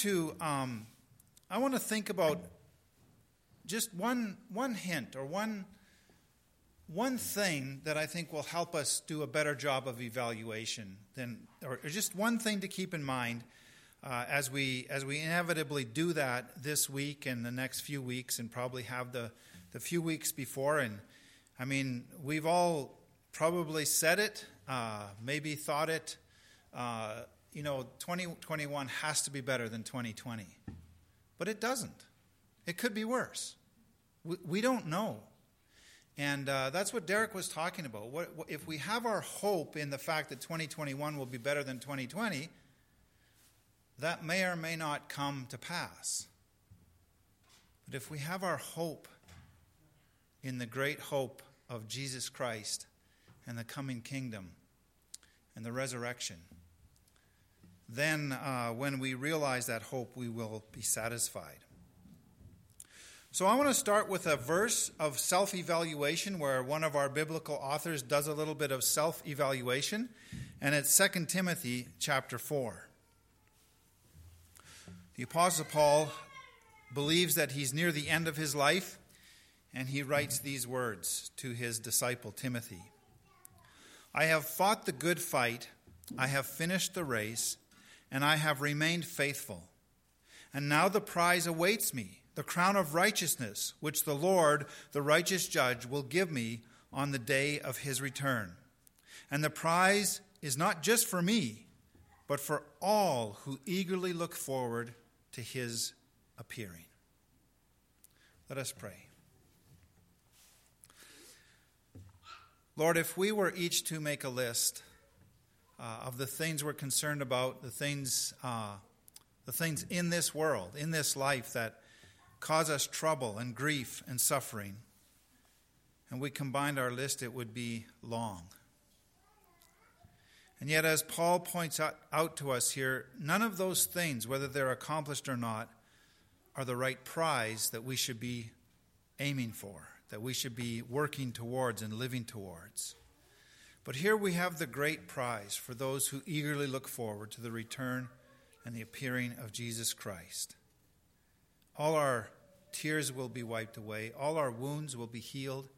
to um, I want to think about just one one hint or one one thing that I think will help us do a better job of evaluation than or just one thing to keep in mind uh, as we as we inevitably do that this week and the next few weeks and probably have the the few weeks before. And I mean we've all probably said it uh, maybe thought it uh, you know 2021 has to be better than 2020 but it doesn't it could be worse we, we don't know and uh, that's what Derek was talking about. What, what, if we have our hope in the fact that 2021 will be better than 2020, that may or may not come to pass. But if we have our hope in the great hope of Jesus Christ and the coming kingdom and the resurrection, then uh, when we realize that hope, we will be satisfied. So I want to start with a verse of self evaluation where one of our biblical authors does a little bit of self evaluation, and it's 2 Timothy chapter 4. The Apostle Paul believes that he's near the end of his life, and he writes these words to his disciple Timothy I have fought the good fight, I have finished the race, and I have remained faithful. And now the prize awaits me, the crown of righteousness, which the Lord, the righteous judge, will give me on the day of his return. And the prize is not just for me, but for all who eagerly look forward to his appearing. Let us pray. Lord, if we were each to make a list uh, of the things we're concerned about, the things, uh, the things in this world, in this life that cause us trouble and grief and suffering, and we combined our list, it would be long. And yet, as Paul points out, out, to us here, none of those things, whether they're accomplished or not, are the right prize that we should be aiming for, that we should be working towards and living towards. But here we have the great prize for those who eagerly look forward to the return and the appearing of Jesus Christ. All our tears will be wiped away, all our wounds will be healed,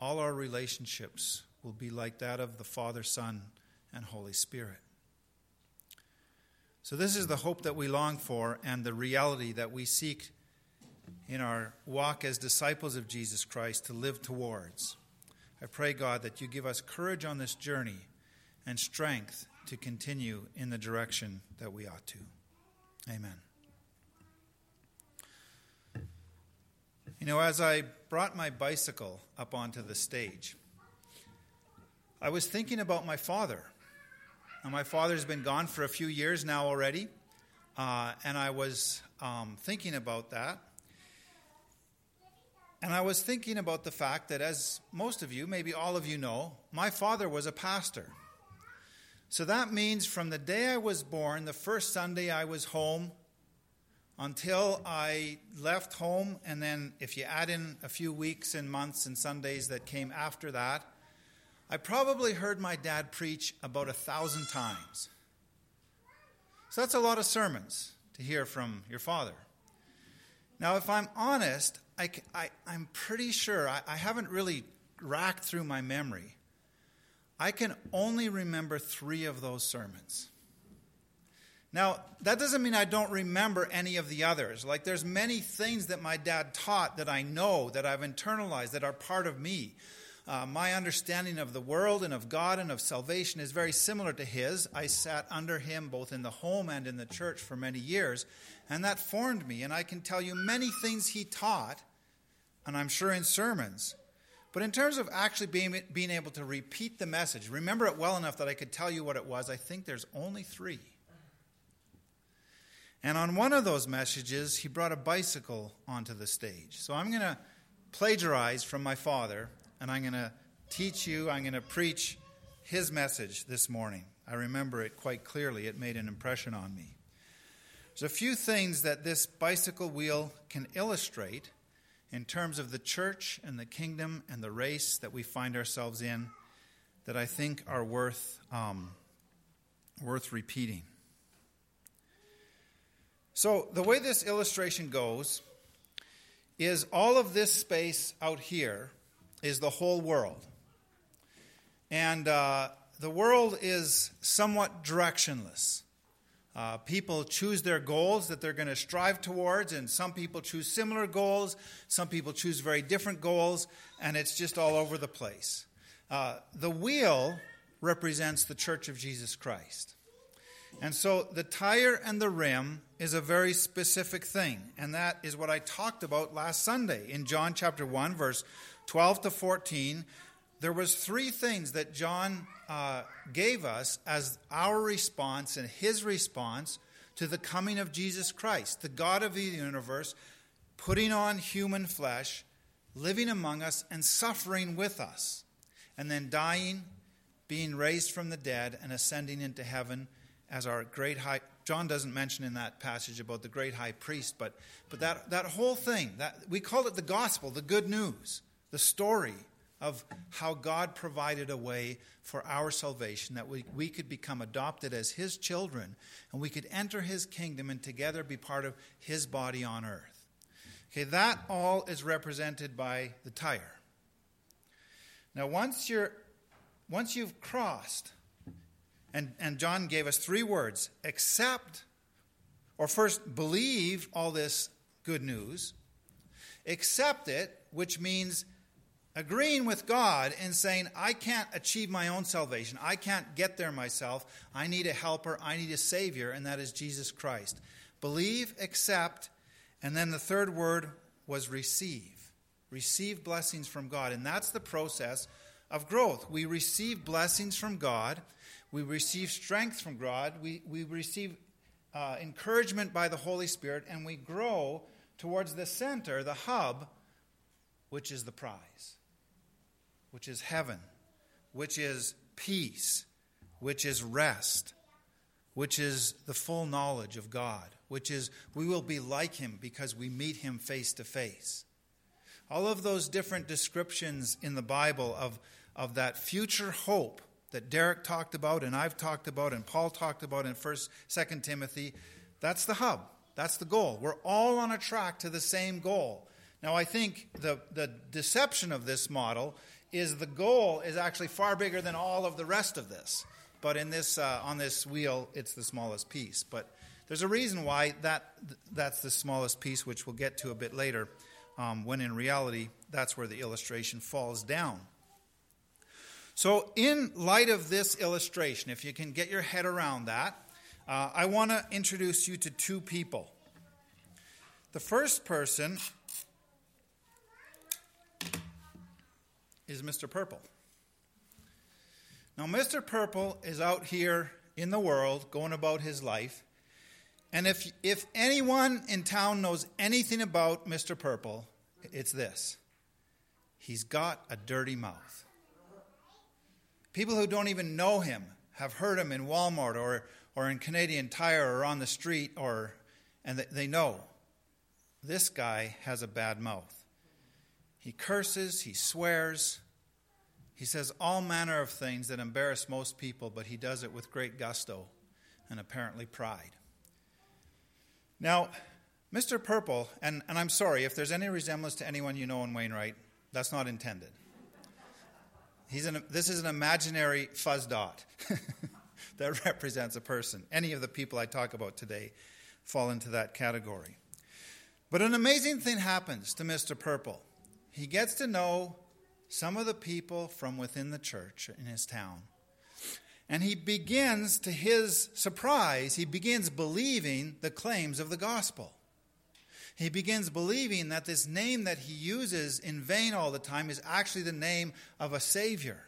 all our relationships will be like that of the Father, Son, and Holy Spirit. So, this is the hope that we long for and the reality that we seek in our walk as disciples of Jesus Christ to live towards. I pray, God, that you give us courage on this journey and strength to continue in the direction that we ought to. Amen. You know, as I brought my bicycle up onto the stage, I was thinking about my father now, my father's been gone for a few years now already, uh, and I was um, thinking about that. And I was thinking about the fact that, as most of you, maybe all of you know, my father was a pastor. So that means from the day I was born, the first Sunday I was home, until I left home, and then if you add in a few weeks and months and Sundays that came after that, I probably heard my dad preach about a thousand times. So that's a lot of sermons to hear from your father. Now, if I'm honest, I, I, am pretty sure, I, I haven't really racked through my memory. I can only remember three of those sermons. Now, that doesn't mean I don't remember any of the others. Like, there's many things that my dad taught that I know, that I've internalized, that are part of me. Uh, my understanding of the world and of God and of salvation is very similar to his. I sat under him both in the home and in the church for many years, and that formed me. And I can tell you many things he taught, and I'm sure in sermons. But in terms of actually being, being able to repeat the message, remember it well enough that I could tell you what it was, I think there's only three. And on one of those messages, he brought a bicycle onto the stage. So I'm going to plagiarize from my father and I'm going to teach you, I'm going to preach his message this morning. I remember it quite clearly, it made an impression on me. There's a few things that this bicycle wheel can illustrate in terms of the church and the kingdom and the race that we find ourselves in that I think are worth, um, worth repeating. So, the way this illustration goes is all of this space out here is the whole world. And uh, the world is somewhat directionless. Uh, people choose their goals that they're going to strive towards, and some people choose similar goals, some people choose very different goals, and it's just all over the place. Uh, the wheel represents the church of Jesus Christ. And so the tire and the rim is a very specific thing. And that is what I talked about last Sunday in John chapter 1, verse 12 to 14. There was three things that John uh, gave us as our response and his response to the coming of Jesus Christ, the God of the universe, putting on human flesh, living among us, and suffering with us, and then dying, being raised from the dead, and ascending into heaven as our great high John doesn't mention in that passage about the great high priest, but, but that, that whole thing, that we call it the gospel, the good news, the story of how God provided a way for our salvation, that we, we could become adopted as his children and we could enter his kingdom and together be part of his body on earth. Okay, that all is represented by the tire. Now once you're once you've crossed and, and John gave us three words accept, or first believe all this good news, accept it, which means agreeing with God and saying, I can't achieve my own salvation. I can't get there myself. I need a helper. I need a Savior, and that is Jesus Christ. Believe, accept, and then the third word was receive. Receive blessings from God. And that's the process of growth. We receive blessings from God we receive strength from God. We, we receive uh, encouragement by the Holy Spirit, and we grow towards the center, the hub, which is the prize, which is heaven, which is peace, which is rest, which is the full knowledge of God, which is we will be like Him because we meet Him face to face. All of those different descriptions in the Bible of, of that future hope that Derek talked about and I've talked about and Paul talked about in 1st 2nd Timothy, that's the hub. That's the goal. We're all on a track to the same goal. Now, I think the, the deception of this model is the goal is actually far bigger than all of the rest of this. But in this, uh, on this wheel, it's the smallest piece. But there's a reason why that, that's the smallest piece, which we'll get to a bit later, um, when in reality, that's where the illustration falls down. So, in light of this illustration, if you can get your head around that, uh, I want to introduce you to two people. The first person is Mr. Purple. Now, Mr. Purple is out here in the world going about his life. And if, if anyone in town knows anything about Mr. Purple, it's this he's got a dirty mouth. People who don't even know him have heard him in Walmart or, or in Canadian Tire or on the street, or, and they know this guy has a bad mouth. He curses, he swears, he says all manner of things that embarrass most people, but he does it with great gusto and apparently pride. Now, Mr. Purple, and, and I'm sorry if there's any resemblance to anyone you know in Wainwright, that's not intended. He's an, this is an imaginary fuzz dot that represents a person. Any of the people I talk about today fall into that category. But an amazing thing happens to Mr. Purple. He gets to know some of the people from within the church in his town. And he begins, to his surprise, he begins believing the claims of the gospel he begins believing that this name that he uses in vain all the time is actually the name of a Savior.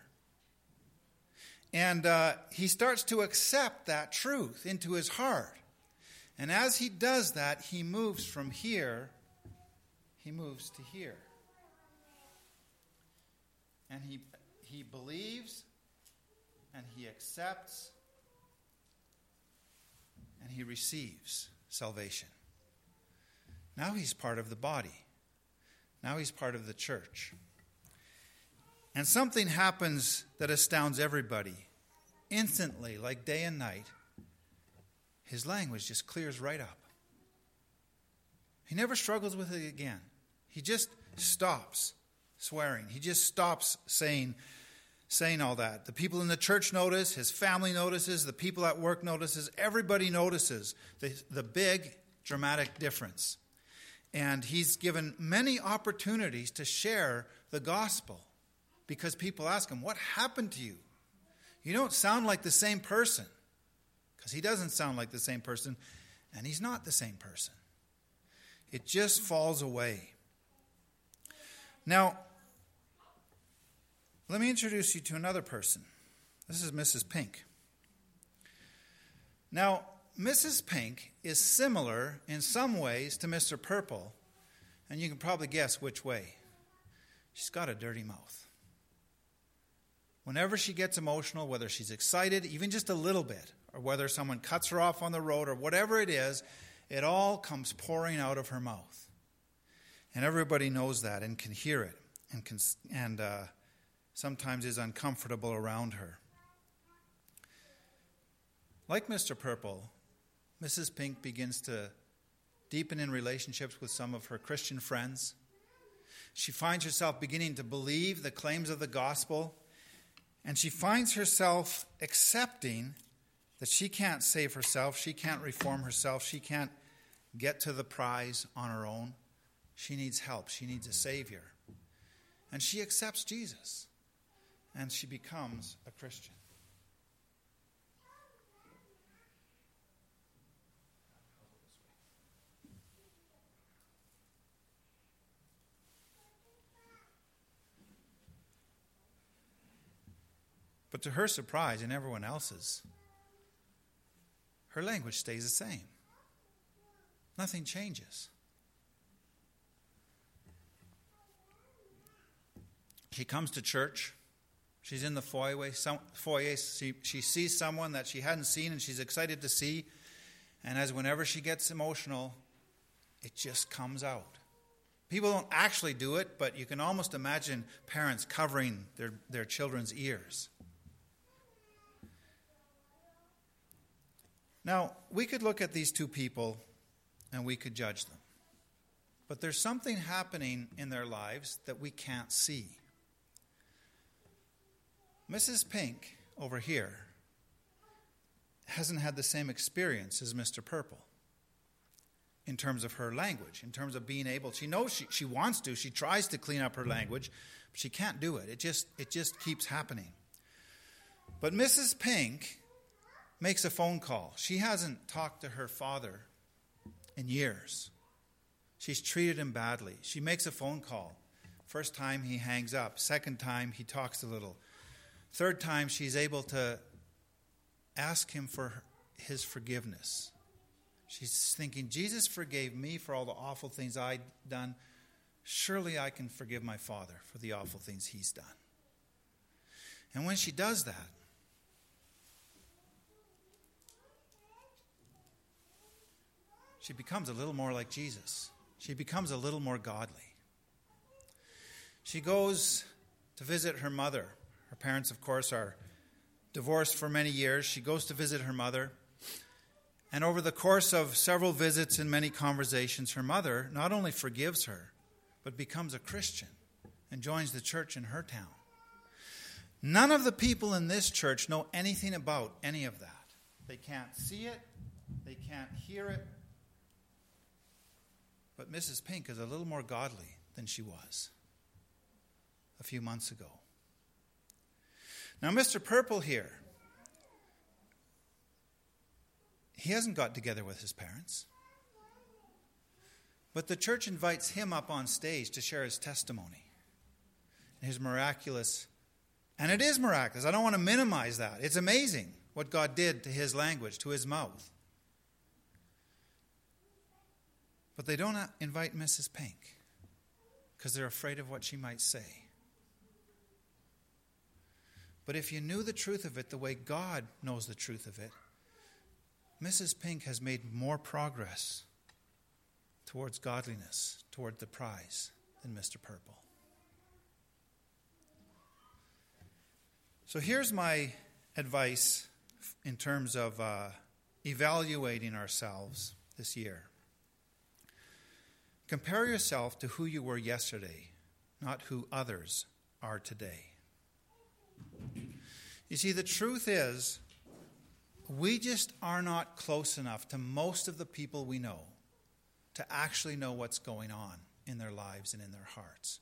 And uh, he starts to accept that truth into his heart. And as he does that, he moves from here, he moves to here. And he, he believes and he accepts and he receives salvation. Now he's part of the body. Now he's part of the church. And something happens that astounds everybody. Instantly, like day and night, his language just clears right up. He never struggles with it again. He just stops swearing. He just stops saying saying all that. The people in the church notice, his family notices, the people at work notices, everybody notices the, the big dramatic difference. And he's given many opportunities to share the gospel because people ask him, What happened to you? You don't sound like the same person. Because he doesn't sound like the same person, and he's not the same person. It just falls away. Now, let me introduce you to another person. This is Mrs. Pink. Now, Mrs. Pink is similar in some ways to Mr. Purple, and you can probably guess which way. She's got a dirty mouth. Whenever she gets emotional, whether she's excited, even just a little bit, or whether someone cuts her off on the road, or whatever it is, it all comes pouring out of her mouth. And everybody knows that and can hear it and, can, and uh, sometimes is uncomfortable around her. Like Mr. Purple, Mrs. Pink begins to deepen in relationships with some of her Christian friends. She finds herself beginning to believe the claims of the gospel, and she finds herself accepting that she can't save herself, she can't reform herself, she can't get to the prize on her own. She needs help, she needs a Savior. And she accepts Jesus and she becomes a Christian. But to her surprise and everyone else's, her language stays the same. Nothing changes. She comes to church. She's in the foyer. Some, foyer she, she sees someone that she hadn't seen and she's excited to see. And as whenever she gets emotional, it just comes out. People don't actually do it, but you can almost imagine parents covering their, their children's ears. Now, we could look at these two people and we could judge them. But there's something happening in their lives that we can't see. Mrs. Pink over here hasn't had the same experience as Mr. Purple in terms of her language, in terms of being able. She knows she, she wants to, she tries to clean up her language, but she can't do it. It just, it just keeps happening. But Mrs. Pink makes a phone call. She hasn't talked to her father in years. She's treated him badly. She makes a phone call. First time he hangs up, second time he talks a little. Third time, she's able to ask him for his forgiveness. She's thinking, Jesus forgave me for all the awful things I'd done. Surely I can forgive my father for the awful things he's done. And when she does that, she becomes a little more like Jesus. She becomes a little more godly. She goes to visit her mother her parents, of course, are divorced for many years. She goes to visit her mother. And over the course of several visits and many conversations, her mother not only forgives her, but becomes a Christian and joins the church in her town. None of the people in this church know anything about any of that. They can't see it, they can't hear it. But Mrs. Pink is a little more godly than she was a few months ago. Now, Mr. Purple here, he hasn't got together with his parents. But the church invites him up on stage to share his testimony, and his miraculous, and it is miraculous. I don't want to minimize that. It's amazing what God did to his language, to his mouth. But they don't invite Mrs. Pink because they're afraid of what she might say. But if you knew the truth of it the way God knows the truth of it, Mrs. Pink has made more progress towards godliness, toward the prize, than Mr. Purple. So here's my advice in terms of uh, evaluating ourselves this year. Compare yourself to who you were yesterday, not who others are today. You see, the truth is, we just are not close enough to most of the people we know to actually know what's going on in their lives and in their hearts.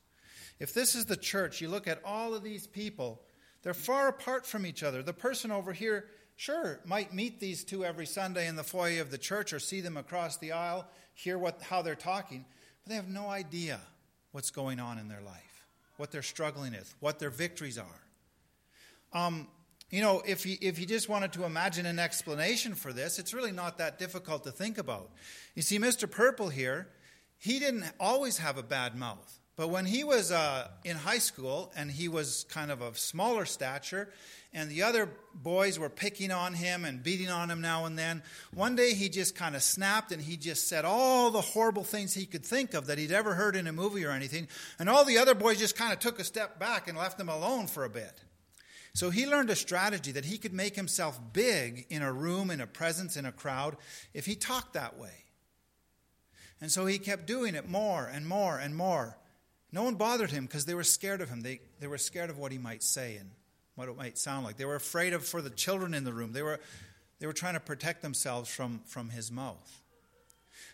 If this is the church, you look at all of these people, they're far apart from each other. The person over here, sure, might meet these two every Sunday in the foyer of the church or see them across the aisle, hear what, how they're talking, but they have no idea what's going on in their life, what they're struggling with, what their victories are. Um, you know, if you, if you just wanted to imagine an explanation for this, it's really not that difficult to think about. You see, Mr. Purple here, he didn't always have a bad mouth. But when he was uh, in high school and he was kind of of smaller stature, and the other boys were picking on him and beating on him now and then, one day he just kind of snapped and he just said all the horrible things he could think of that he'd ever heard in a movie or anything. And all the other boys just kind of took a step back and left him alone for a bit. So he learned a strategy that he could make himself big in a room, in a presence, in a crowd, if he talked that way. And so he kept doing it more and more and more. No one bothered him because they were scared of him. They, they were scared of what he might say and what it might sound like. They were afraid of for the children in the room. They were, they were trying to protect themselves from, from his mouth.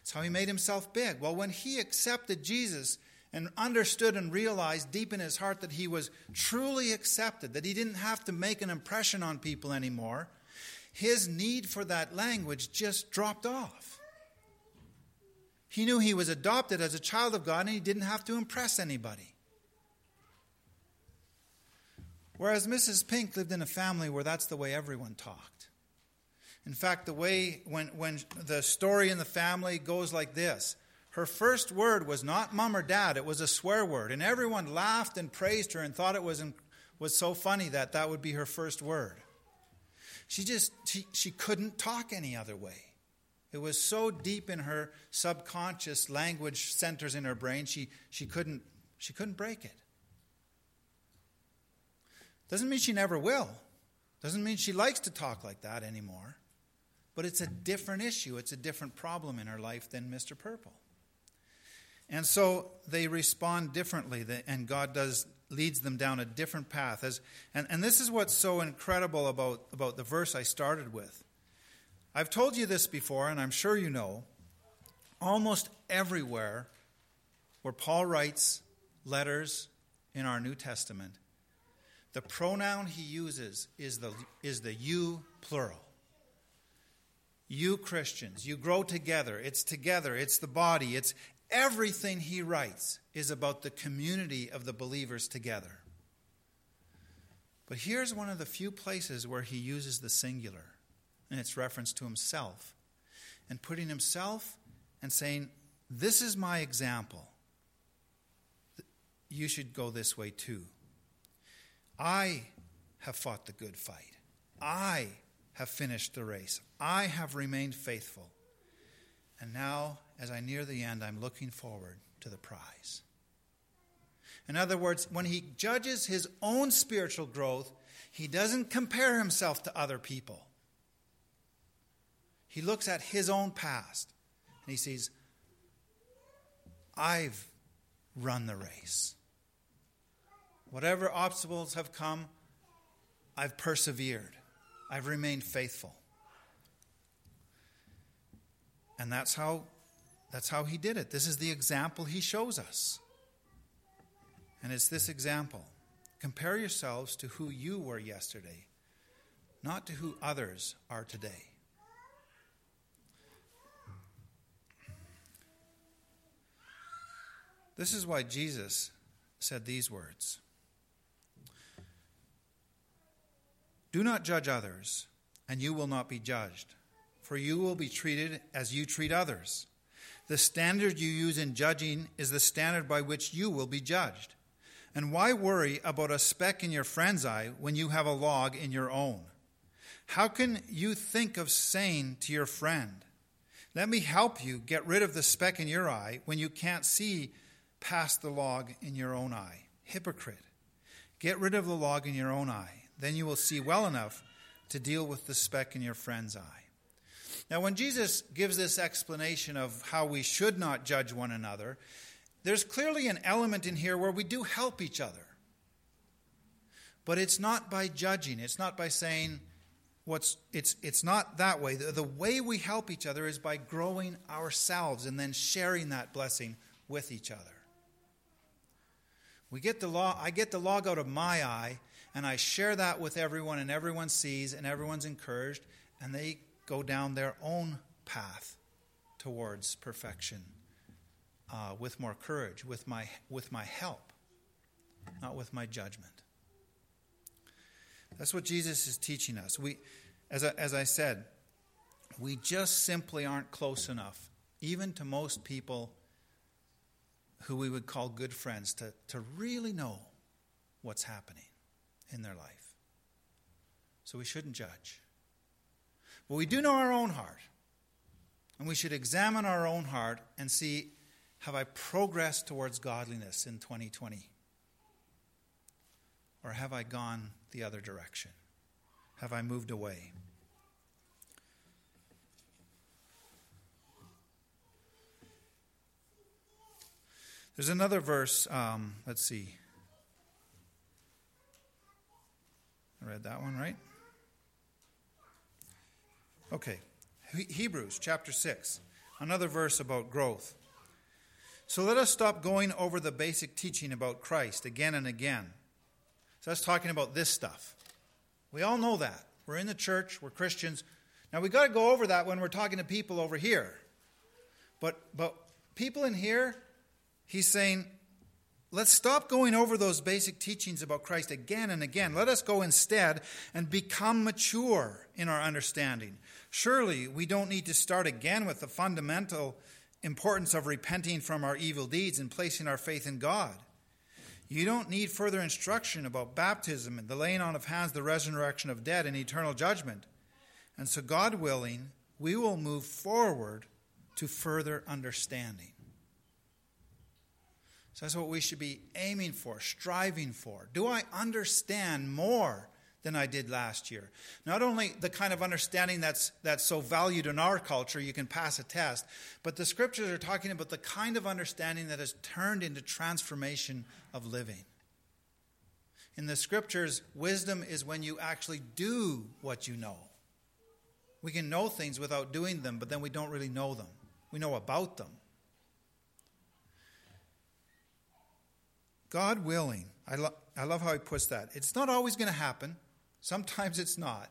That's how he made himself big. Well, when he accepted Jesus and understood and realized deep in his heart that he was truly accepted, that he didn't have to make an impression on people anymore, his need for that language just dropped off. He knew he was adopted as a child of God and he didn't have to impress anybody. Whereas Mrs. Pink lived in a family where that's the way everyone talked. In fact, the way when, when the story in the family goes like this her first word was not mom or dad, it was a swear word. And everyone laughed and praised her and thought it was, was so funny that that would be her first word. She just, she, she couldn't talk any other way. It was so deep in her subconscious language centers in her brain, she, she, couldn't, she couldn't break it. Doesn't mean she never will. Doesn't mean she likes to talk like that anymore. But it's a different issue. It's a different problem in her life than Mr. Purple. And so they respond differently, and God does leads them down a different path. As, and, and this is what's so incredible about, about the verse I started with. I've told you this before, and I'm sure you know, almost everywhere where Paul writes letters in our New Testament, the pronoun he uses is the, is the you plural. You Christians, you grow together. It's together, it's the body. It's everything he writes is about the community of the believers together. But here's one of the few places where he uses the singular and its reference to himself, and putting himself and saying, This is my example. You should go this way too. I have fought the good fight. I have finished the race. I have remained faithful. And now, as I near the end, I'm looking forward to the prize. In other words, when he judges his own spiritual growth, he doesn't compare himself to other people. He looks at his own past and he sees, I've run the race. Whatever obstacles have come, I've persevered. I've remained faithful. And that's how that's how he did it. This is the example he shows us. And it's this example. Compare yourselves to who you were yesterday, not to who others are today. This is why Jesus said these words Do not judge others, and you will not be judged, for you will be treated as you treat others. The standard you use in judging is the standard by which you will be judged. And why worry about a speck in your friend's eye when you have a log in your own? How can you think of saying to your friend, Let me help you get rid of the speck in your eye when you can't see past the log in your own eye. Hypocrite. Get rid of the log in your own eye. Then you will see well enough to deal with the speck in your friend's eye. Now, when Jesus gives this explanation of how we should not judge one another, there's clearly an element in here where we do help each other. But it's not by judging, it's not by saying, what's it's it's not that way. The, the, way we help each other is by growing ourselves and then sharing that blessing with each other. We get the law i get the log out of my eye and i share that with everyone and everyone sees and everyone's encouraged and they go down their own path towards perfection uh, with more courage with my with my help not with my judgment that's what Jesus is teaching us. We, as I, as I said, we just simply aren't close enough, even to most people who we would call good friends, to, to really know what's happening in their life. So we shouldn't judge. But we do know our own heart. And we should examine our own heart and see have I progressed towards godliness in 2020? Or have I gone the other direction? Have I moved away? There's another verse. Um, let's see. I read that one, right? Okay. Hebrews chapter 6. Another verse about growth. So let us stop going over the basic teaching about Christ again and again so that's talking about this stuff. We all know that. We're in the church, we're Christians. Now we got to go over that when we're talking to people over here. But but people in here, he's saying, let's stop going over those basic teachings about Christ again and again. Let us go instead and become mature in our understanding. Surely we don't need to start again with the fundamental importance of repenting from our evil deeds and placing our faith in God. You don't need further instruction about baptism and the laying on of hands, the resurrection of dead, and eternal judgment. And so, God willing, we will move forward to further understanding. So, that's what we should be aiming for, striving for. Do I understand more than I did last year. Not only the kind of understanding that's, that's so valued in our culture, you can pass a test, but the scriptures are talking about the kind of understanding that has turned into transformation of living. In the scriptures, wisdom is when you actually do what you know. We can know things without doing them, but then we don't really know them. We know about them. God willing, I, lo- I love how he puts that. It's not always going to happen. Sometimes it's not.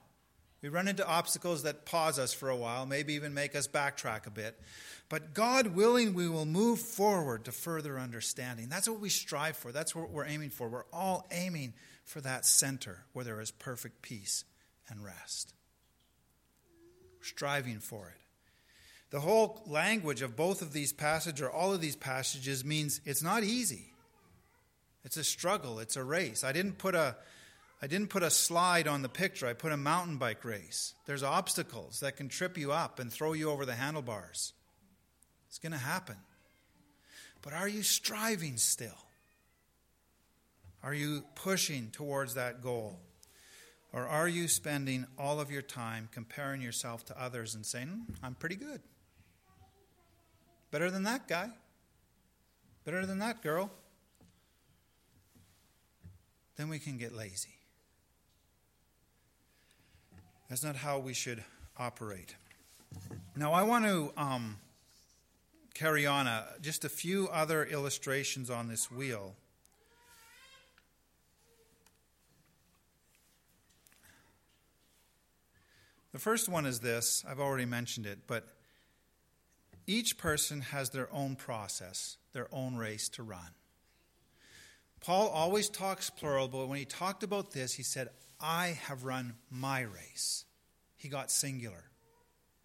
We run into obstacles that pause us for a while, maybe even make us backtrack a bit. But God willing, we will move forward to further understanding. That's what we strive for. That's what we're aiming for. We're all aiming for that center where there is perfect peace and rest. striving for it. The whole language of both of these passages, or all of these passages, means it's not easy. It's a struggle, it's a race. I didn't put a I didn't put a slide on the picture, I put a mountain bike race. There's obstacles that can trip you up and throw you over the handlebars. It's going to happen. But are you striving still? Are you pushing towards that goal? Or are you spending all of your time comparing yourself to others and saying, hmm, I'm pretty good? Better than that guy. Better than that girl. Then we can get lazy. That's not how we should operate. Now, I want to um, carry on a, just a few other illustrations on this wheel. The first one is this I've already mentioned it, but each person has their own process, their own race to run. Paul always talks plural, but when he talked about this, he said, I have run my race. He got singular.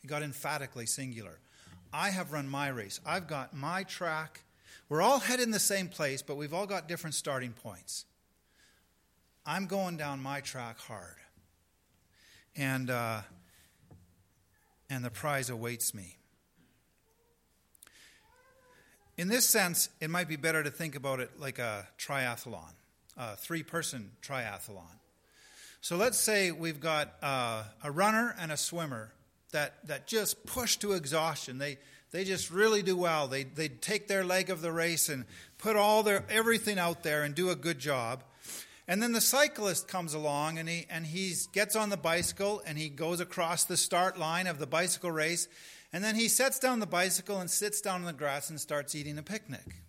He got emphatically singular. I have run my race. I've got my track. We're all headed in the same place, but we've all got different starting points. I'm going down my track hard. And, uh, and the prize awaits me. In this sense, it might be better to think about it like a triathlon, a three person triathlon. So let's say we've got uh, a runner and a swimmer that, that just push to exhaustion. They, they just really do well. They, they take their leg of the race and put all their everything out there and do a good job. And then the cyclist comes along and he and he gets on the bicycle and he goes across the start line of the bicycle race. And then he sets down the bicycle and sits down in the grass and starts eating a picnic.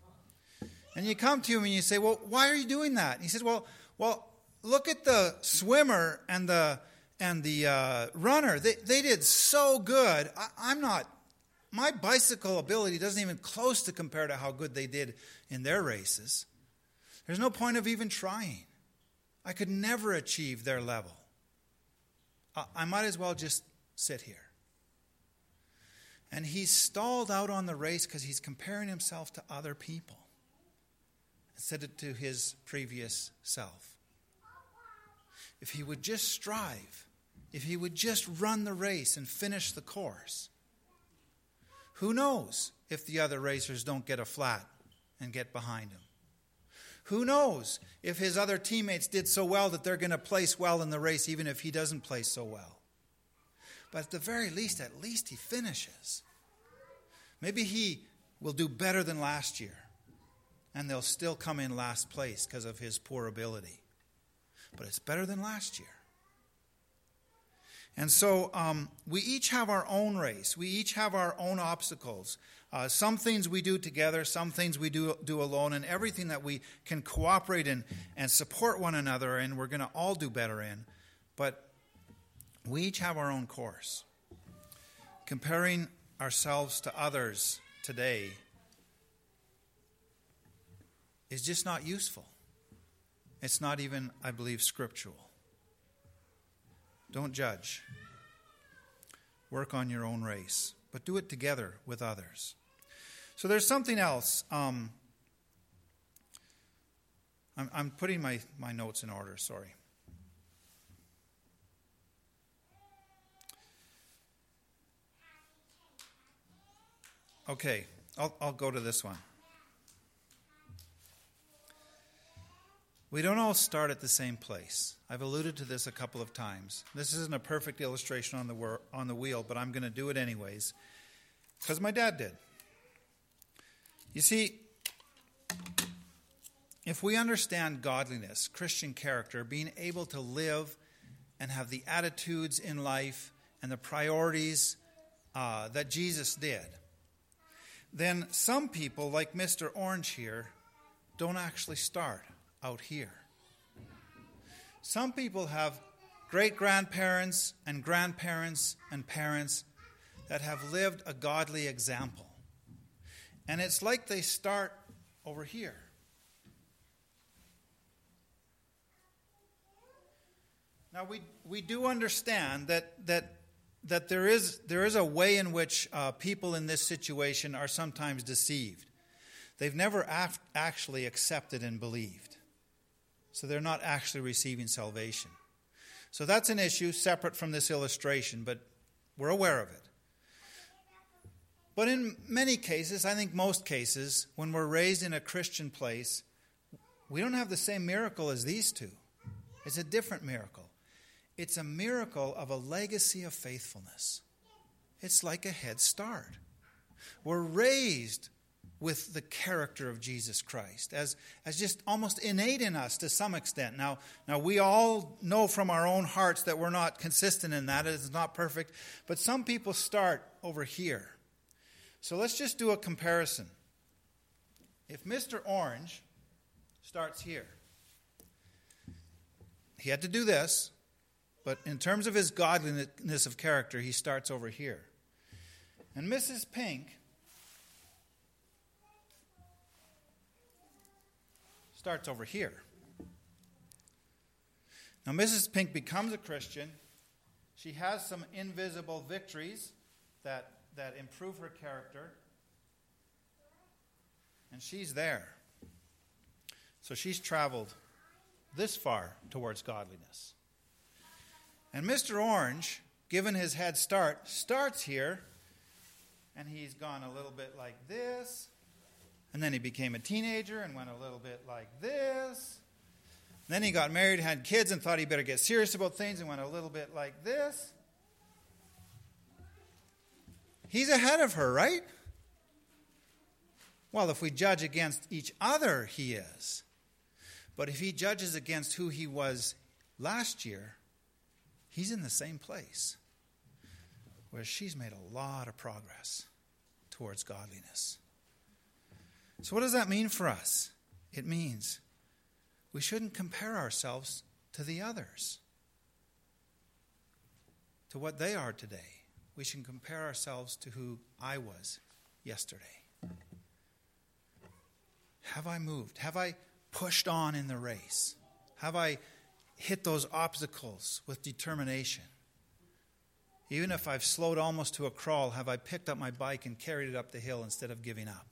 And you come to him and you say, Well, why are you doing that? He says, Well, well, look at the swimmer and the and the uh, runner. They, they did so good. I, I'm not my bicycle ability doesn't even close to compare to how good they did in their races. There's no point of even trying. I could never achieve their level. I might as well just sit here. And he's stalled out on the race because he's comparing himself to other people instead of to his previous self. If he would just strive, if he would just run the race and finish the course, who knows if the other racers don't get a flat and get behind him? Who knows if his other teammates did so well that they're going to place well in the race, even if he doesn't place so well? But at the very least, at least he finishes. Maybe he will do better than last year, and they'll still come in last place because of his poor ability. But it's better than last year. And so um, we each have our own race. We each have our own obstacles. Uh, some things we do together, some things we do, do alone, and everything that we can cooperate in and support one another and we're going to all do better in. But we each have our own course. Comparing ourselves to others today is just not useful. It's not even, I believe, scriptural. Don't judge. Work on your own race, but do it together with others. So there's something else. Um, I'm, I'm putting my, my notes in order, sorry. Okay, I'll, I'll go to this one. We don't all start at the same place. I've alluded to this a couple of times. This isn't a perfect illustration on the, wor- on the wheel, but I'm going to do it anyways because my dad did. You see, if we understand godliness, Christian character, being able to live and have the attitudes in life and the priorities uh, that Jesus did, then some people, like Mr. Orange here, don't actually start out here. Some people have great grandparents and grandparents and parents that have lived a godly example. And it's like they start over here. Now, we, we do understand that, that, that there, is, there is a way in which uh, people in this situation are sometimes deceived. They've never af- actually accepted and believed. So they're not actually receiving salvation. So that's an issue separate from this illustration, but we're aware of it. But in many cases, I think most cases, when we're raised in a Christian place, we don't have the same miracle as these two. It's a different miracle. It's a miracle of a legacy of faithfulness. It's like a head start. We're raised with the character of Jesus Christ as, as just almost innate in us to some extent. Now, now, we all know from our own hearts that we're not consistent in that, it's not perfect, but some people start over here. So let's just do a comparison. If Mr. Orange starts here, he had to do this, but in terms of his godliness of character, he starts over here. And Mrs. Pink starts over here. Now, Mrs. Pink becomes a Christian. She has some invisible victories that, that improve her character. And she's there. So she's traveled this far towards godliness. And Mr. Orange, given his head start, starts here, and he's gone a little bit like this, and then he became a teenager and went a little bit like this. Then he got married, had kids, and thought he better get serious about things and went a little bit like this. He's ahead of her, right? Well, if we judge against each other, he is. But if he judges against who he was last year, he's in the same place. Where she's made a lot of progress towards godliness. So, what does that mean for us? It means we shouldn't compare ourselves to the others, to what they are today. We should compare ourselves to who I was yesterday. Have I moved? Have I pushed on in the race? Have I hit those obstacles with determination? Even if I've slowed almost to a crawl, have I picked up my bike and carried it up the hill instead of giving up?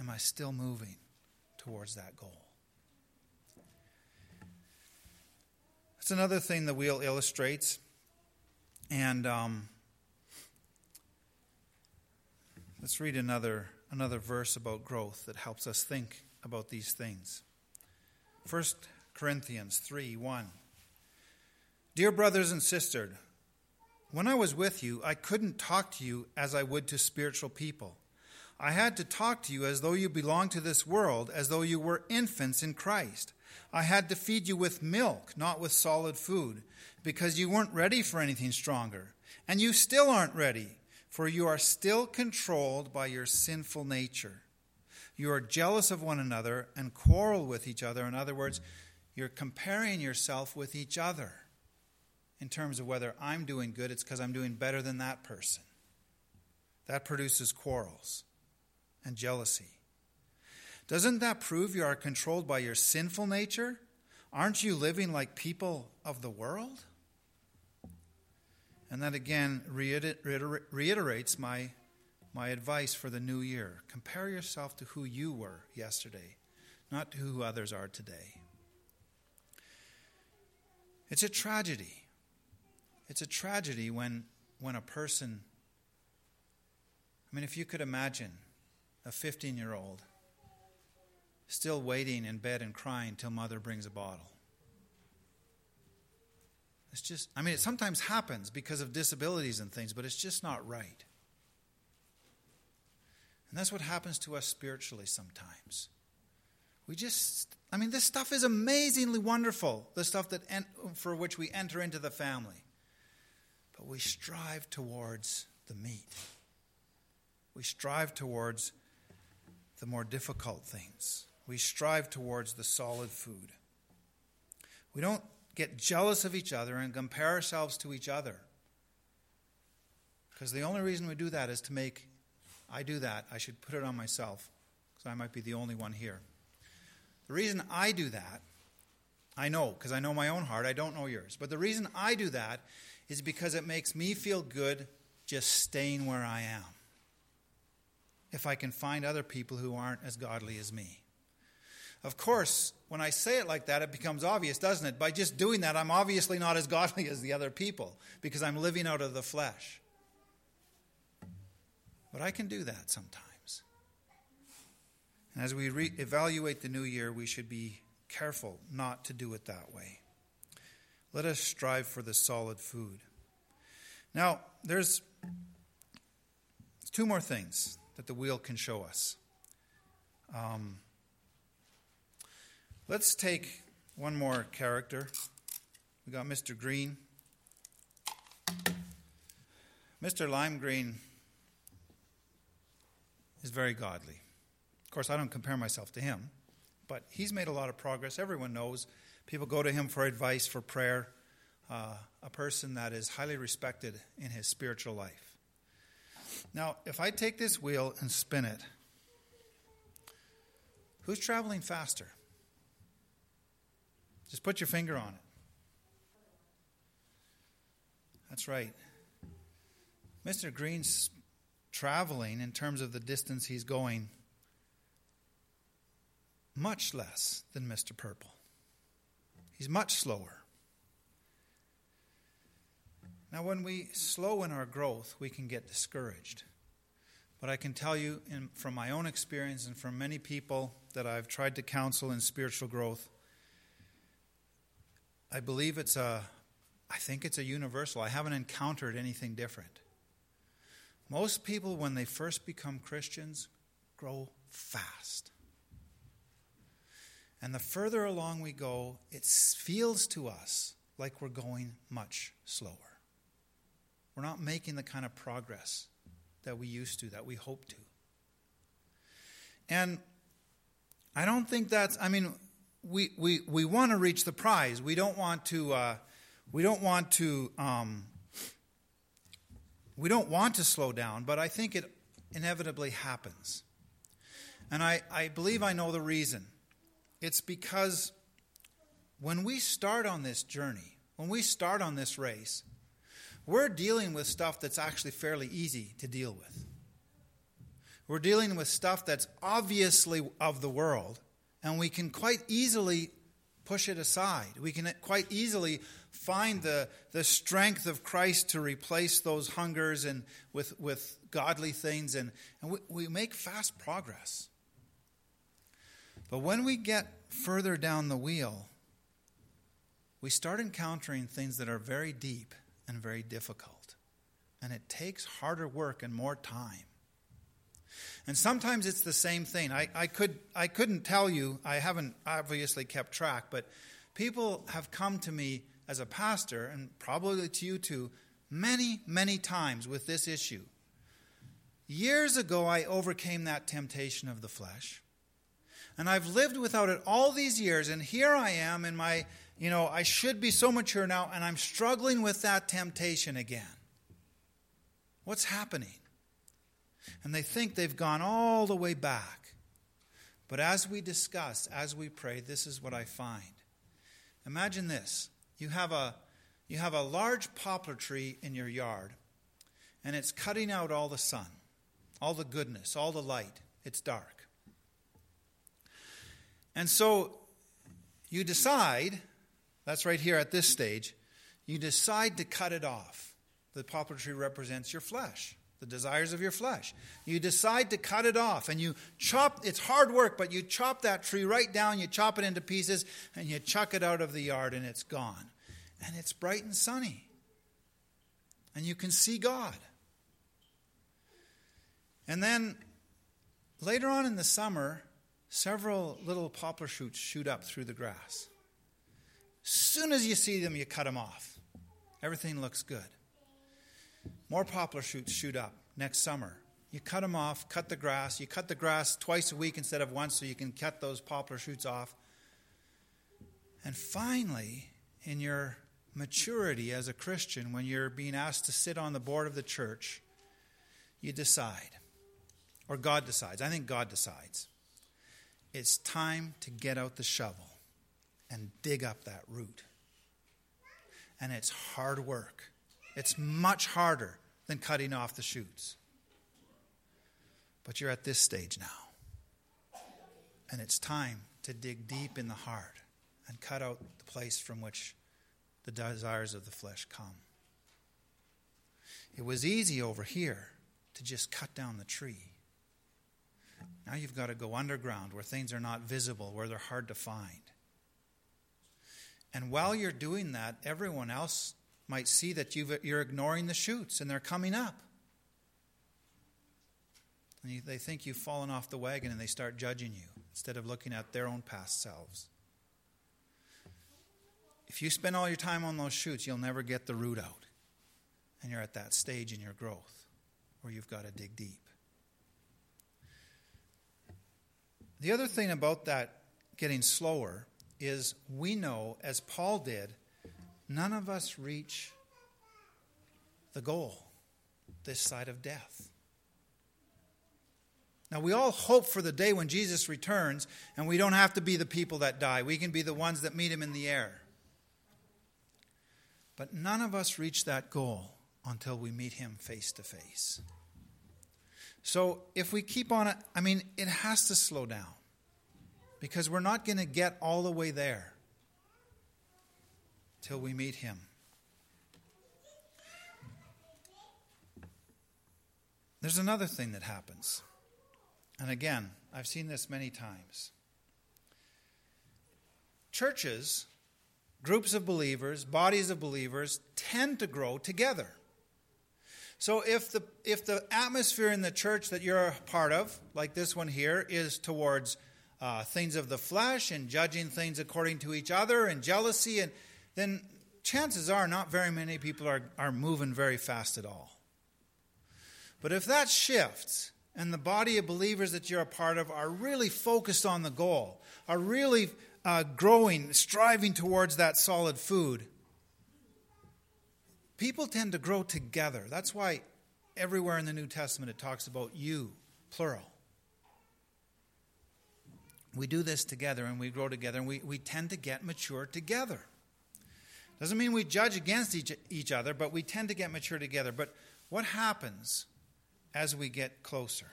Am I still moving towards that goal? That's another thing the wheel illustrates. And um, let's read another another verse about growth that helps us think about these things. 1 Corinthians 3 1. Dear brothers and sisters, when I was with you, I couldn't talk to you as I would to spiritual people. I had to talk to you as though you belonged to this world, as though you were infants in Christ. I had to feed you with milk, not with solid food, because you weren't ready for anything stronger. And you still aren't ready for you are still controlled by your sinful nature. You are jealous of one another and quarrel with each other. In other words, you're comparing yourself with each other in terms of whether I'm doing good, it's because I'm doing better than that person. That produces quarrels and jealousy. Doesn't that prove you are controlled by your sinful nature? Aren't you living like people of the world? And that again reiterates my, my advice for the new year. Compare yourself to who you were yesterday, not to who others are today. It's a tragedy. It's a tragedy when, when a person, I mean, if you could imagine a 15 year old still waiting in bed and crying till mother brings a bottle. It's just, I mean, it sometimes happens because of disabilities and things, but it's just not right. And that's what happens to us spiritually sometimes. We just, I mean, this stuff is amazingly wonderful, the stuff that en- for which we enter into the family. But we strive towards the meat. We strive towards the more difficult things. We strive towards the solid food. We don't get jealous of each other and compare ourselves to each other. Because the only reason we do that is to make, I do that, I should put it on myself, because I might be the only one here. The reason I do that, I know, because I know my own heart, I don't know yours. But the reason I do that is because it makes me feel good just staying where I am. If I can find other people who aren't as godly as me. Of course, when I say it like that, it becomes obvious, doesn't it? By just doing that, I'm obviously not as godly as the other people because I'm living out of the flesh. But I can do that sometimes. And as we re- evaluate the new year, we should be careful not to do it that way. Let us strive for the solid food. Now, there's two more things that the wheel can show us. Um, Let's take one more character. We got Mr. Green. Mr. Lime Green is very godly. Of course, I don't compare myself to him, but he's made a lot of progress. Everyone knows. People go to him for advice, for prayer. Uh, a person that is highly respected in his spiritual life. Now, if I take this wheel and spin it, who's traveling faster? Just put your finger on it. That's right. Mr. Green's traveling in terms of the distance he's going much less than Mr. Purple. He's much slower. Now, when we slow in our growth, we can get discouraged. But I can tell you in, from my own experience and from many people that I've tried to counsel in spiritual growth, I believe it's a, I think it's a universal. I haven't encountered anything different. Most people, when they first become Christians, grow fast. And the further along we go, it feels to us like we're going much slower. We're not making the kind of progress that we used to, that we hope to. And I don't think that's, I mean, we, we, we want to reach the prize. We don't want to, uh, we don't want to, um, we don't want to slow down, but I think it inevitably happens. And I, I believe I know the reason. It's because when we start on this journey, when we start on this race, we're dealing with stuff that's actually fairly easy to deal with. We're dealing with stuff that's obviously of the world, and we can quite easily push it aside. We can quite easily find the, the strength of Christ to replace those hungers and with, with godly things, and, and we, we make fast progress. But when we get further down the wheel, we start encountering things that are very deep and very difficult. And it takes harder work and more time. And sometimes it's the same thing. I, I, could, I couldn't tell you, I haven't obviously kept track, but people have come to me as a pastor, and probably to you too, many, many times with this issue. Years ago, I overcame that temptation of the flesh. And I've lived without it all these years, and here I am in my, you know, I should be so mature now, and I'm struggling with that temptation again. What's happening? And they think they've gone all the way back. But as we discuss, as we pray, this is what I find. Imagine this you have a, you have a large poplar tree in your yard, and it's cutting out all the sun, all the goodness, all the light. It's dark. And so you decide, that's right here at this stage, you decide to cut it off. The poplar tree represents your flesh, the desires of your flesh. You decide to cut it off and you chop, it's hard work, but you chop that tree right down, you chop it into pieces, and you chuck it out of the yard and it's gone. And it's bright and sunny. And you can see God. And then later on in the summer, several little poplar shoots shoot up through the grass. Soon as you see them, you cut them off. Everything looks good. More poplar shoots shoot up next summer. You cut them off, cut the grass. You cut the grass twice a week instead of once so you can cut those poplar shoots off. And finally, in your maturity as a Christian, when you're being asked to sit on the board of the church, you decide. Or God decides. I think God decides. It's time to get out the shovel and dig up that root. And it's hard work. It's much harder than cutting off the shoots. But you're at this stage now. And it's time to dig deep in the heart and cut out the place from which the desires of the flesh come. It was easy over here to just cut down the tree. Now you've got to go underground where things are not visible, where they're hard to find. And while you're doing that, everyone else might see that you are ignoring the shoots and they're coming up. And you, they think you've fallen off the wagon and they start judging you instead of looking at their own past selves. If you spend all your time on those shoots, you'll never get the root out. And you're at that stage in your growth where you've got to dig deep. The other thing about that getting slower is we know, as Paul did, none of us reach the goal this side of death. Now, we all hope for the day when Jesus returns and we don't have to be the people that die. We can be the ones that meet him in the air. But none of us reach that goal until we meet him face to face. So if we keep on it, I mean, it has to slow down because we're not going to get all the way there till we meet him. There's another thing that happens. And again, I've seen this many times. Churches groups of believers, bodies of believers, tend to grow together. So if the if the atmosphere in the church that you're a part of, like this one here, is towards uh, things of the flesh and judging things according to each other and jealousy, and then chances are not very many people are, are moving very fast at all. But if that shifts and the body of believers that you're a part of are really focused on the goal, are really uh, growing, striving towards that solid food, people tend to grow together. That's why everywhere in the New Testament it talks about you, plural. We do this together and we grow together and we, we tend to get mature together. Doesn't mean we judge against each, each other, but we tend to get mature together. But what happens as we get closer?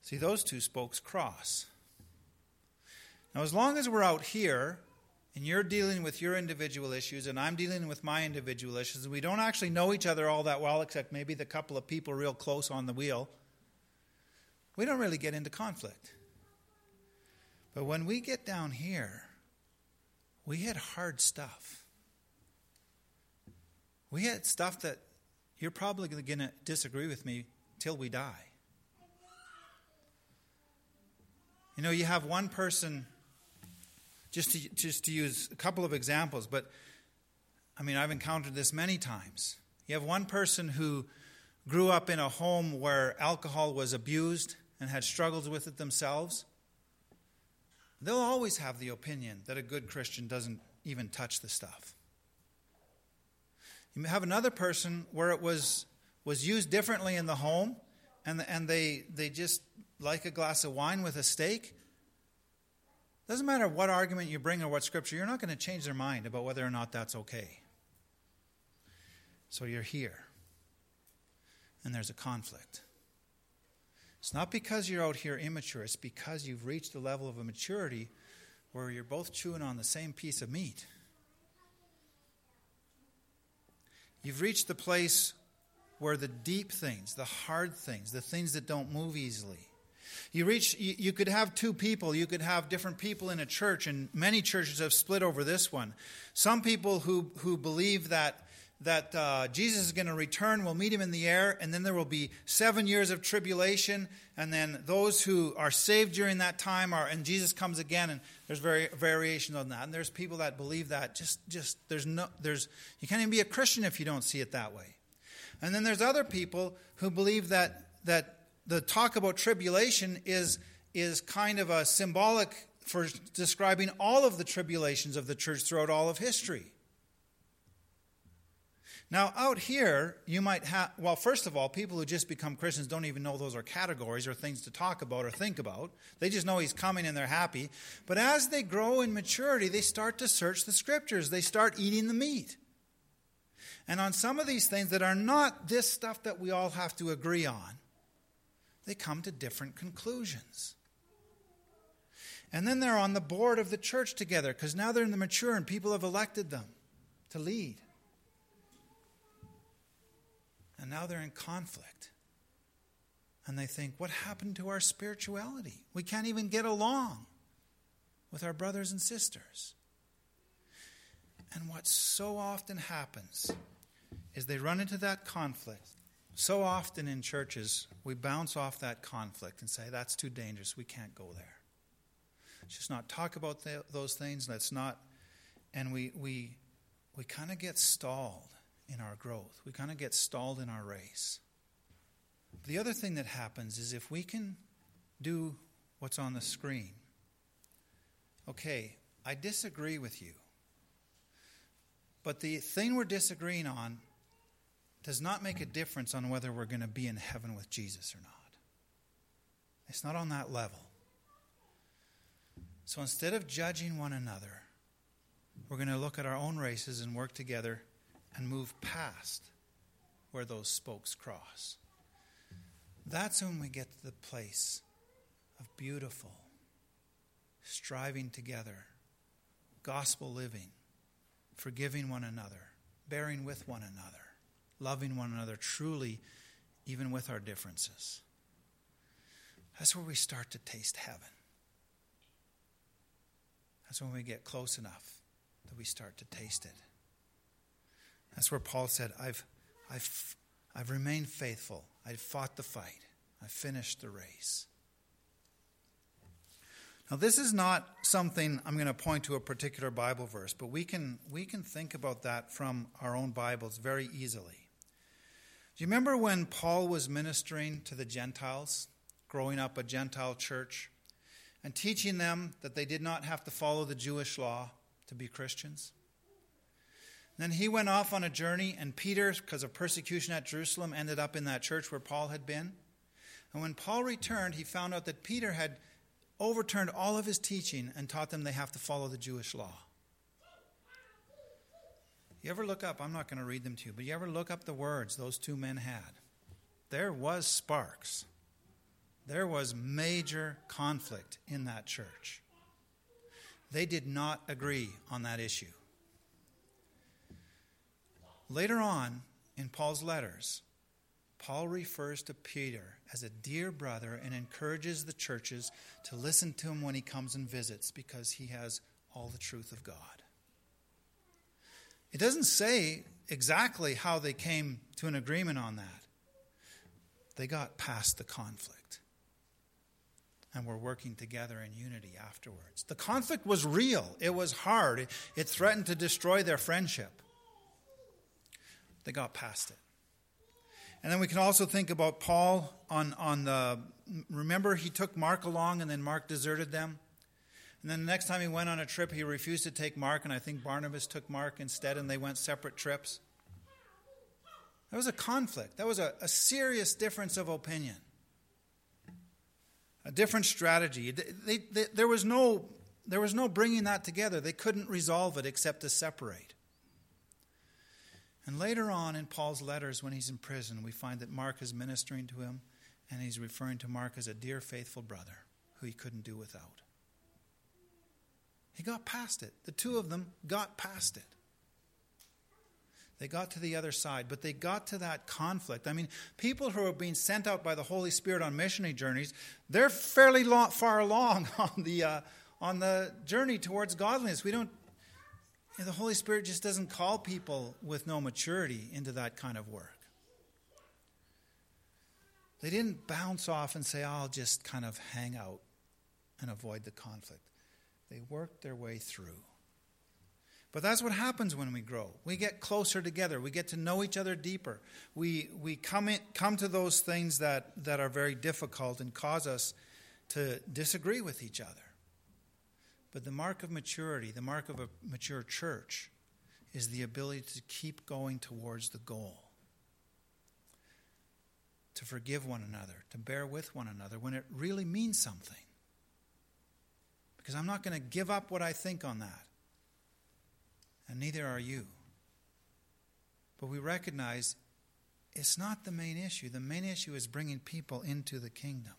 See, those two spokes cross. Now, as long as we're out here and you're dealing with your individual issues and I'm dealing with my individual issues, and we don't actually know each other all that well, except maybe the couple of people real close on the wheel, we don't really get into conflict. But when we get down here, we hit hard stuff. We hit stuff that you're probably going to disagree with me till we die. You know, you have one person just to, just to use a couple of examples, but I mean, I've encountered this many times. You have one person who grew up in a home where alcohol was abused and had struggles with it themselves. They'll always have the opinion that a good Christian doesn't even touch the stuff. You have another person where it was, was used differently in the home, and, and they, they just like a glass of wine with a steak, doesn't matter what argument you bring or what scripture, you're not going to change their mind about whether or not that's okay. So you're here, and there's a conflict. It's not because you're out here immature, it's because you've reached a level of a maturity where you're both chewing on the same piece of meat. You've reached the place where the deep things, the hard things, the things that don't move easily, you reach you, you could have two people, you could have different people in a church, and many churches have split over this one. Some people who, who believe that that uh, Jesus is going to return. We'll meet him in the air, and then there will be seven years of tribulation. And then those who are saved during that time are, and Jesus comes again. And there's very variation on that. And there's people that believe that. Just, just there's no, there's you can't even be a Christian if you don't see it that way. And then there's other people who believe that that the talk about tribulation is, is kind of a symbolic for describing all of the tribulations of the church throughout all of history. Now, out here, you might have, well, first of all, people who just become Christians don't even know those are categories or things to talk about or think about. They just know He's coming and they're happy. But as they grow in maturity, they start to search the scriptures, they start eating the meat. And on some of these things that are not this stuff that we all have to agree on, they come to different conclusions. And then they're on the board of the church together because now they're in the mature and people have elected them to lead. And now they're in conflict. And they think, what happened to our spirituality? We can't even get along with our brothers and sisters. And what so often happens is they run into that conflict so often in churches, we bounce off that conflict and say, that's too dangerous. We can't go there. Let's just not talk about those things. Let's not. And we, we, we kind of get stalled in our growth, we kind of get stalled in our race. The other thing that happens is if we can do what's on the screen, okay, I disagree with you. But the thing we're disagreeing on does not make a difference on whether we're going to be in heaven with Jesus or not. It's not on that level. So instead of judging one another, we're going to look at our own races and work together and move past where those spokes cross. That's when we get to the place of beautiful, striving together, gospel living, forgiving one another, bearing with one another loving one another truly, even with our differences. That's where we start to taste heaven. That's when we get close enough that we start to taste it. That's where Paul said, I've, I've, I've remained faithful. I've fought the fight. I've finished the race. Now, this is not something I'm going to point to a particular Bible verse, but we can, we can think about that from our own Bibles very easily. Do you remember when Paul was ministering to the Gentiles, growing up a Gentile church, and teaching them that they did not have to follow the Jewish law to be Christians? Then he went off on a journey, and Peter, because of persecution at Jerusalem, ended up in that church where Paul had been. And when Paul returned, he found out that Peter had overturned all of his teaching and taught them they have to follow the Jewish law. You ever look up, I'm not going to read them to you, but you ever look up the words those two men had? There was sparks. There was major conflict in that church. They did not agree on that issue. Later on in Paul's letters, Paul refers to Peter as a dear brother and encourages the churches to listen to him when he comes and visits because he has all the truth of God. It doesn't say exactly how they came to an agreement on that. They got past the conflict and were working together in unity afterwards. The conflict was real, it was hard, it, threatened to destroy their friendship. They got past it. And then we can also think about Paul on, on the. Remember, he took Mark along and then Mark deserted them? And then the next time he went on a trip, he refused to take Mark, and I think Barnabas took Mark instead, and they went separate trips. That was a conflict. That was a, a serious difference of opinion, a different strategy. They, they, there, was no, there was no bringing that together. They couldn't resolve it except to separate. And later on in Paul's letters, when he's in prison, we find that Mark is ministering to him, and he's referring to Mark as a dear, faithful brother who he couldn't do without. He got past it. The two of them got past it. They got to the other side, but they got to that conflict. I mean, people who are being sent out by the Holy Spirit on missionary journeys, they're fairly long, far along on the, uh, on the journey towards godliness. We don't the Holy Spirit just doesn't call people with no maturity into that kind of work. They didn't bounce off and say, I'll just kind of hang out and avoid the conflict. They worked their way through. But that's what happens when we grow. We get closer together. We get to know each other deeper. We, we come, in, come to those things that, that are very difficult and cause us to disagree with each other. But the mark of maturity, the mark of a mature church, is the ability to keep going towards the goal. To forgive one another, to bear with one another when it really means something. Because I'm not going to give up what I think on that. And neither are you. But we recognize it's not the main issue. The main issue is bringing people into the kingdom.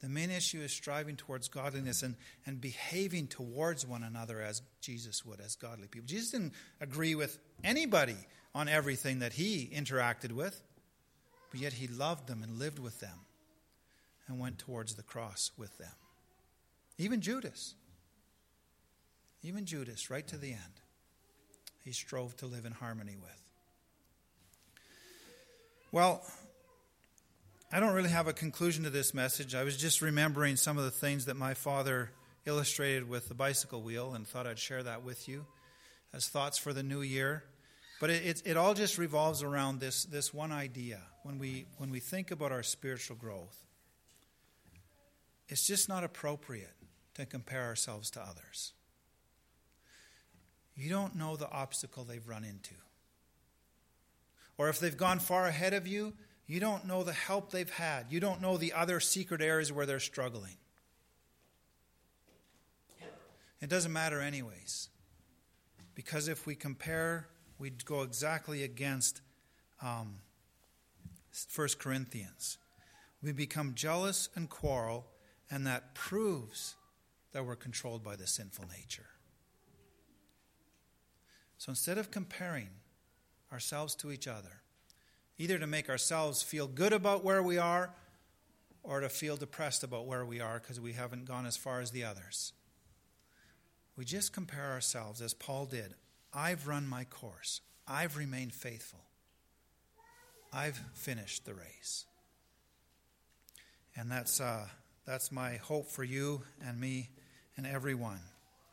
The main issue is striving towards godliness and, and behaving towards one another as Jesus would, as godly people. Jesus didn't agree with anybody on everything that he interacted with, but yet he loved them and lived with them and went towards the cross with them. Even Judas. Even Judas, right to the end, he strove to live in harmony with. Well, I don't really have a conclusion to this message. I was just remembering some of the things that my father illustrated with the bicycle wheel and thought I'd share that with you as thoughts for the new year. But it, it, it, all just revolves around this, this one idea. When we, when we think about our spiritual growth, it's just not appropriate to compare ourselves to others. You don't know the obstacle they've run into. Or if they've gone far ahead of you, you don't know the help they've had. You don't know the other secret areas where they're struggling. It doesn't matter, anyways. Because if we compare, we'd go exactly against um, 1 Corinthians. We become jealous and quarrel, and that proves that we're controlled by the sinful nature. So instead of comparing ourselves to each other, either to make ourselves feel good about where we are or to feel depressed about where we are because we haven't gone as far as the others. We just compare ourselves as Paul did. I've run my course, I've remained faithful, I've finished the race. And that's, uh, that's my hope for you and me and everyone.